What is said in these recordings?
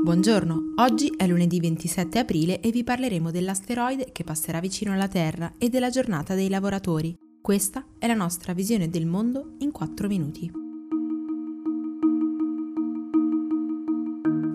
Buongiorno, oggi è lunedì 27 aprile e vi parleremo dell'asteroide che passerà vicino alla Terra e della giornata dei lavoratori. Questa è la nostra visione del mondo in 4 minuti.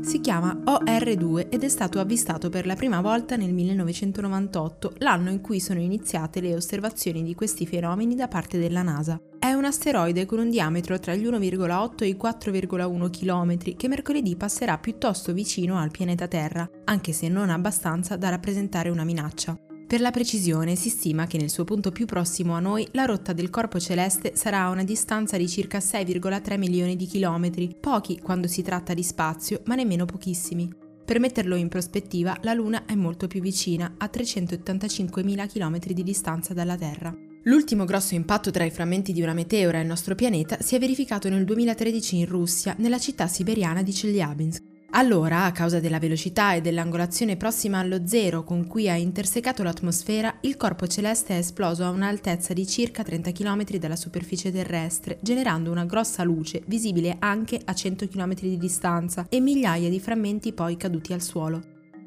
Si chiama OR2 ed è stato avvistato per la prima volta nel 1998, l'anno in cui sono iniziate le osservazioni di questi fenomeni da parte della NASA. È un asteroide con un diametro tra gli 1,8 e i 4,1 km che mercoledì passerà piuttosto vicino al pianeta Terra, anche se non abbastanza da rappresentare una minaccia. Per la precisione si stima che nel suo punto più prossimo a noi la rotta del corpo celeste sarà a una distanza di circa 6,3 milioni di chilometri, pochi quando si tratta di spazio, ma nemmeno pochissimi. Per metterlo in prospettiva, la Luna è molto più vicina, a 385.000 km di distanza dalla Terra. L'ultimo grosso impatto tra i frammenti di una meteora e il nostro pianeta si è verificato nel 2013 in Russia, nella città siberiana di Chelyabinsk. Allora, a causa della velocità e dell'angolazione prossima allo zero con cui ha intersecato l'atmosfera, il corpo celeste è esploso a un'altezza di circa 30 km dalla superficie terrestre, generando una grossa luce visibile anche a 100 km di distanza e migliaia di frammenti poi caduti al suolo.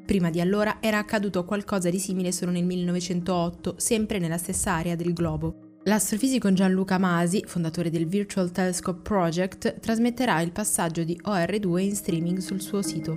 Prima di allora era accaduto qualcosa di simile solo nel 1908, sempre nella stessa area del globo. L'astrofisico Gianluca Masi, fondatore del Virtual Telescope Project, trasmetterà il passaggio di OR2 in streaming sul suo sito.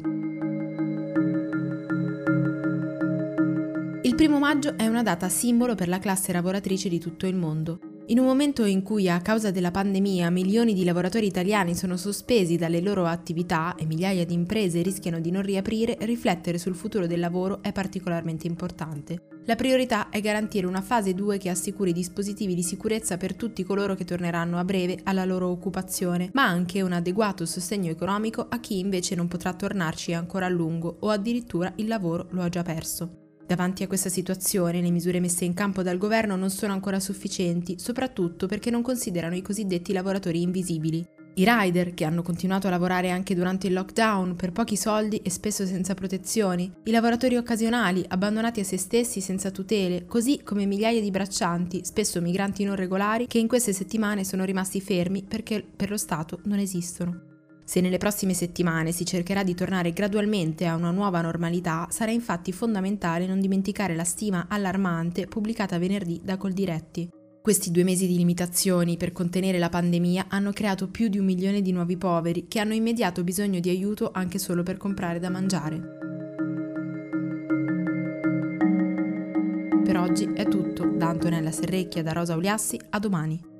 Il primo maggio è una data simbolo per la classe lavoratrice di tutto il mondo. In un momento in cui a causa della pandemia milioni di lavoratori italiani sono sospesi dalle loro attività e migliaia di imprese rischiano di non riaprire, riflettere sul futuro del lavoro è particolarmente importante. La priorità è garantire una fase 2 che assicuri dispositivi di sicurezza per tutti coloro che torneranno a breve alla loro occupazione, ma anche un adeguato sostegno economico a chi invece non potrà tornarci ancora a lungo o addirittura il lavoro lo ha già perso. Davanti a questa situazione le misure messe in campo dal governo non sono ancora sufficienti, soprattutto perché non considerano i cosiddetti lavoratori invisibili. I rider, che hanno continuato a lavorare anche durante il lockdown per pochi soldi e spesso senza protezioni, i lavoratori occasionali, abbandonati a se stessi senza tutele, così come migliaia di braccianti, spesso migranti non regolari, che in queste settimane sono rimasti fermi perché per lo Stato non esistono. Se nelle prossime settimane si cercherà di tornare gradualmente a una nuova normalità, sarà infatti fondamentale non dimenticare la stima allarmante pubblicata venerdì da Coldiretti. Questi due mesi di limitazioni per contenere la pandemia hanno creato più di un milione di nuovi poveri che hanno immediato bisogno di aiuto anche solo per comprare da mangiare. Per oggi è tutto, da Antonella Serrecchia da Rosa Uliassi, a domani.